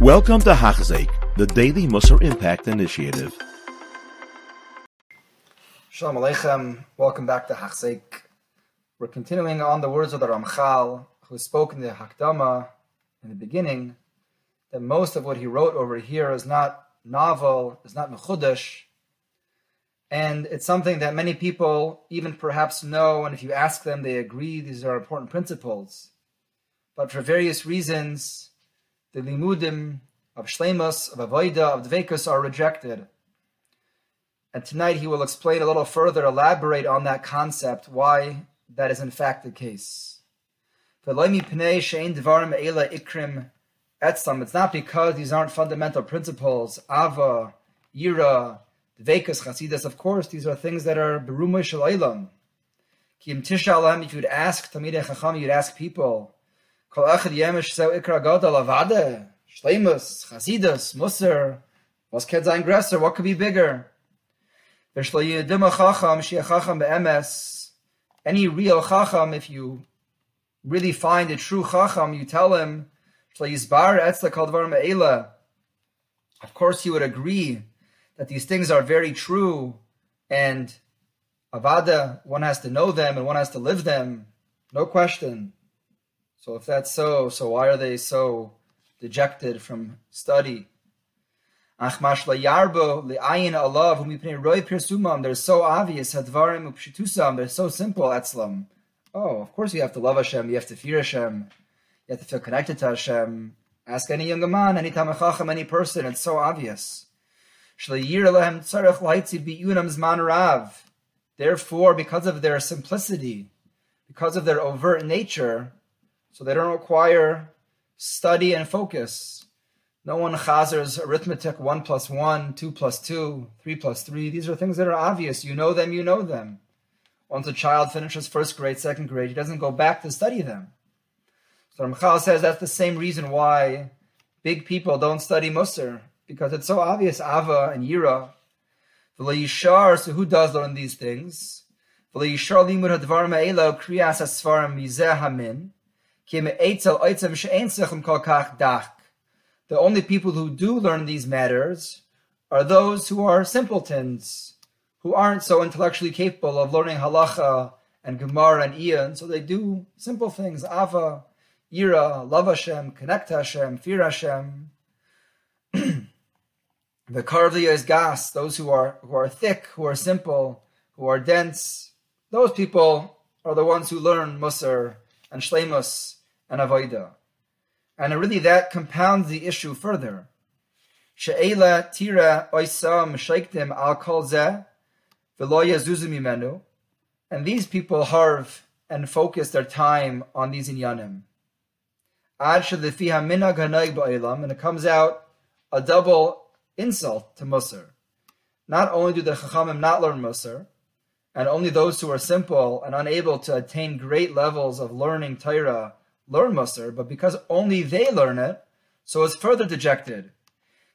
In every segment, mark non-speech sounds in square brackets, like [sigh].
Welcome to Hachzik, the Daily Musar Impact Initiative. Shalom Aleichem. Welcome back to Hachzik. We're continuing on the words of the Ramchal, who spoke in the Hakdama in the beginning, that most of what he wrote over here is not novel, is not mechudash, and it's something that many people even perhaps know, and if you ask them, they agree these are important principles. But for various reasons, the limudim of shlemus, of avoida, of dvekus are rejected. And tonight he will explain a little further, elaborate on that concept, why that is in fact the case. It's not because these aren't fundamental principles, ava, ira, dvekas, chasidus. Of course, these are things that are berumoy shalaylam. If you'd ask Tamidei Chacham, you'd ask people, Kol echad yemesh so ikra gadol avade, shleimus, chasidus, musar, was can sein größer, what could be bigger? Any real chacham, if you really find a true chacham, you tell him, of course he would agree that these things are very true and avada, one has to know them and one has to live them, no question. So if that's so, so why are they so dejected from study? They're so obvious, they're so simple, etzlam. Oh, of course you have to love Hashem, you have to fear Hashem, you have to feel connected to Hashem. Ask any young man, any tamachacham, any person, it's so obvious. Therefore, because of their simplicity, because of their overt nature, so they don't require study and focus. No one chazers arithmetic 1 plus 1, 2 plus 2, 3 plus 3. These are things that are obvious. You know them, you know them. Once a child finishes first grade, second grade, he doesn't go back to study them. So Ramchal says that's the same reason why big people don't study Musar, because it's so obvious, Ava and Yira. So who does learn these things? Kriyas. The only people who do learn these matters are those who are simpletons, who aren't so intellectually capable of learning halacha and gemara and ian, so they do simple things, ava, ira, love Hashem, connect Hashem, fear Hashem. [clears throat] the karvliya is gas, those who are who are thick, who are simple, who are dense. Those people are the ones who learn musar and shlemus and avoida. And really that compounds the issue further. She'ela tira oisa m'shaiktim al kol zeh v'lo. And these people harv and focus their time on these inyanim. Ad shelefiha minag hanayg ba'ilam, and it comes out a double insult to Musar. Not only do the Chachamim not learn Musar, and only those who are simple and unable to attain great levels of learning Torah learn Musar, but because only they learn it, so it's further dejected.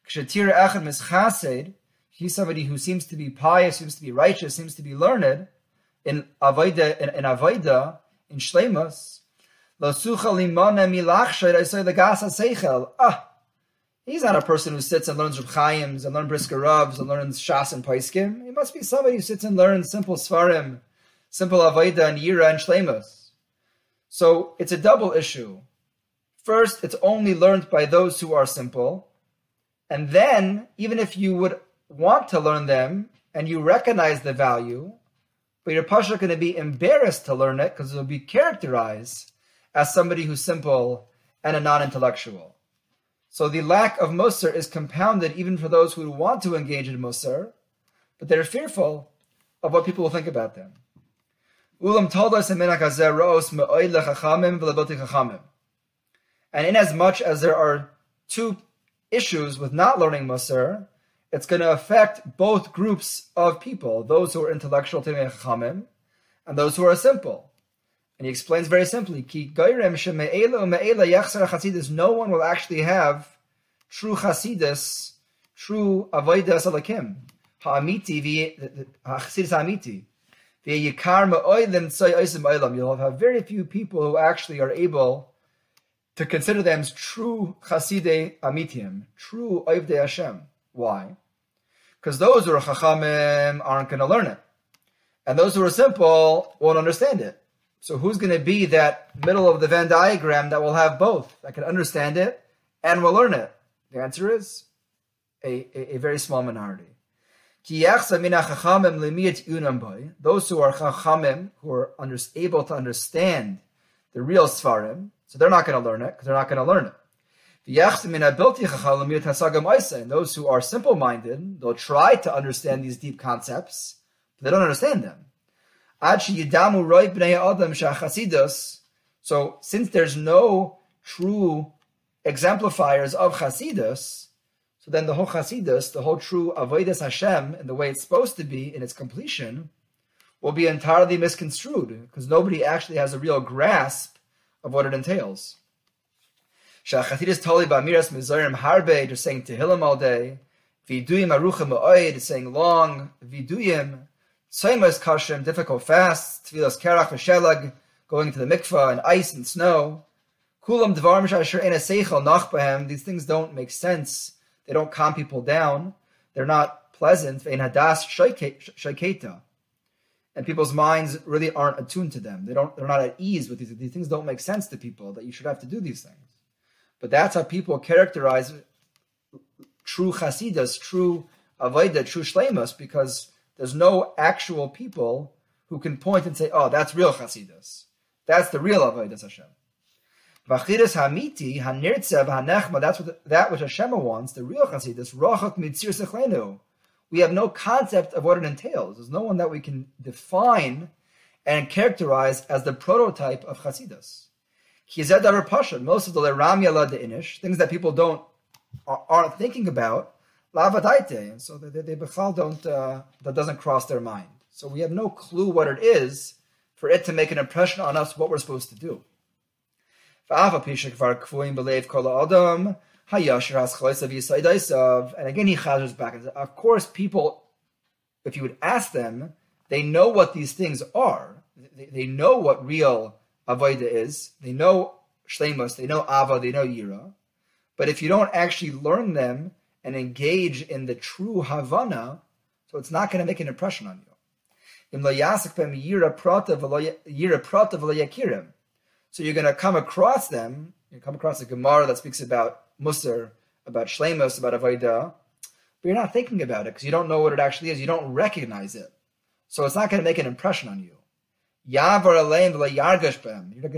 Kshatir Echad Mischasid, he's somebody who seems to be pious, seems to be righteous, seems to be learned in Avaida, in, in Avaida, in Shlemus. Ah, he's not a person who sits and learns Reb Chaim's and learns Brisker Ravs and learns Shas and Paiskim. He must be somebody who sits and learns simple Svarim, simple Avaida and Yira and Shlemus. So it's a double issue. First, it's only learned by those who are simple. And then, even if you would want to learn them and you recognize the value, but you're partially going to be embarrassed to learn it because it will be characterized as somebody who's simple and a non intellectual. So the lack of Musar is compounded even for those who want to engage in Musar, but they're fearful of what people will think about them. Ulam told us in chachamim And in as much as there are two issues with not learning Musar, it's going to affect both groups of people, those who are intellectual and those who are simple. And he explains very simply, no one will actually have true chasidus, true avodas alakim, ha'amiti, ha'chasidus ha'amiti. You'll have very few people who actually are able to consider them as true Chasidei Amitim, true Oivdei Hashem. Why? Because those who are Chachamim aren't going to learn it. And those who are simple won't understand it. So who's going to be that middle of the Venn diagram that will have both, that can understand it and will learn it? The answer is a, a, a very small minority. Those who are chachamim, who are under, able to understand the real svarim, so they're not going to learn it because they're not going to learn it. And those who are simple-minded, they'll try to understand these deep concepts, but they don't understand them. So since there's no true exemplifiers of Chasidus, then the whole Chasidus, the whole true Avodas Hashem, and the way it's supposed to be in its completion, will be entirely misconstrued because nobody actually has a real grasp of what it entails. Shachachidus totally ba'miras mizorim harbe, just saying Tehillim all day. Viduyim arucha ma'oid, saying long viduyim. Tzaimas kashim, difficult fasts. Tvilas kerach v'shelag, going to the mikvah and ice and snow. Kulam dvarim shasher ena seichel nach These things don't make sense they don't calm people down. They're not pleasant. And people's minds really aren't attuned to them. They don't. They're not at ease with these. These things don't make sense to people that you should have to do these things. But that's how people characterize true chasidus, true avodah, true shlemus, because there's no actual people who can point and say, "Oh, that's real chasidus. That's the real avodah Hashem." Hamiti hanirtzev hanechma. That's what that which Hashem wants. The real chasidus rochak mitzir sechlenu. We have no concept of what it entails. There's no one that we can define and characterize as the prototype of chasidus. Kizedar pasha. Most of the leramya the inish things that people don't aren't thinking about lavadaite, and so they, they, they don't uh, that doesn't cross their mind. So we have no clue what it is for it to make an impression on us what we're supposed to do. And again, he chazers back. Of course, people, if you would ask them, they know what these things are. They, know what real avodah is. They know shlemus. They know ava. They know yira. But if you don't actually learn them and engage in the true havana, so it's not going to make an impression on you. So you're going to come across them. You come across a Gemara that speaks about Musar, about Shlemos, about Avodah, but you're not thinking about it because you don't know what it actually is. You don't recognize it. So it's not going to make an impression on you. You're going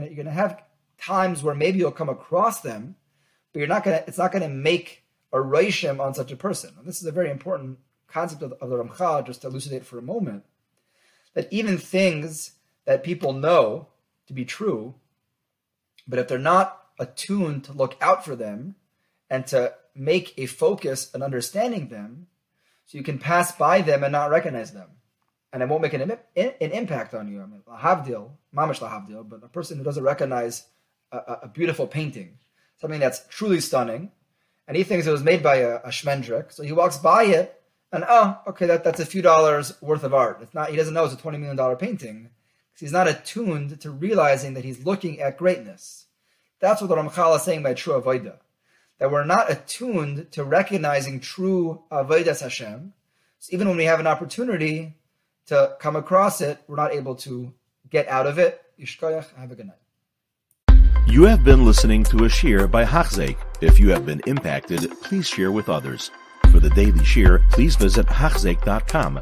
you're going to have times where maybe you'll come across them, but you're not going to. It's not going to make a reishim on such a person. And this is a very important concept of, of the Ramchal, just to elucidate for a moment, that even things that people know to be true but if they're not attuned to look out for them and to make a focus on understanding them, so you can pass by them and not recognize them. And it won't make an, an impact on you. I mean, lahavdil, mamash lahavdil, but a person who doesn't recognize a, a, beautiful painting, something that's truly stunning, and he thinks it was made by a, a shmendrik, so he walks by it, and oh, okay, that, that's a few dollars worth of art. It's not. He doesn't know it's a twenty million dollar painting he's not attuned to realizing that he's looking at greatness. That's what the Ramchal is saying by true avodah. That we're not attuned to recognizing true avodas Hashem. So even when we have an opportunity to come across it, we're not able to get out of it. Yishkoyach, have a good night. You have been listening to a shiur by Hachzeik. If you have been impacted, please share with others. For the daily shiur, please visit Hachzeik.com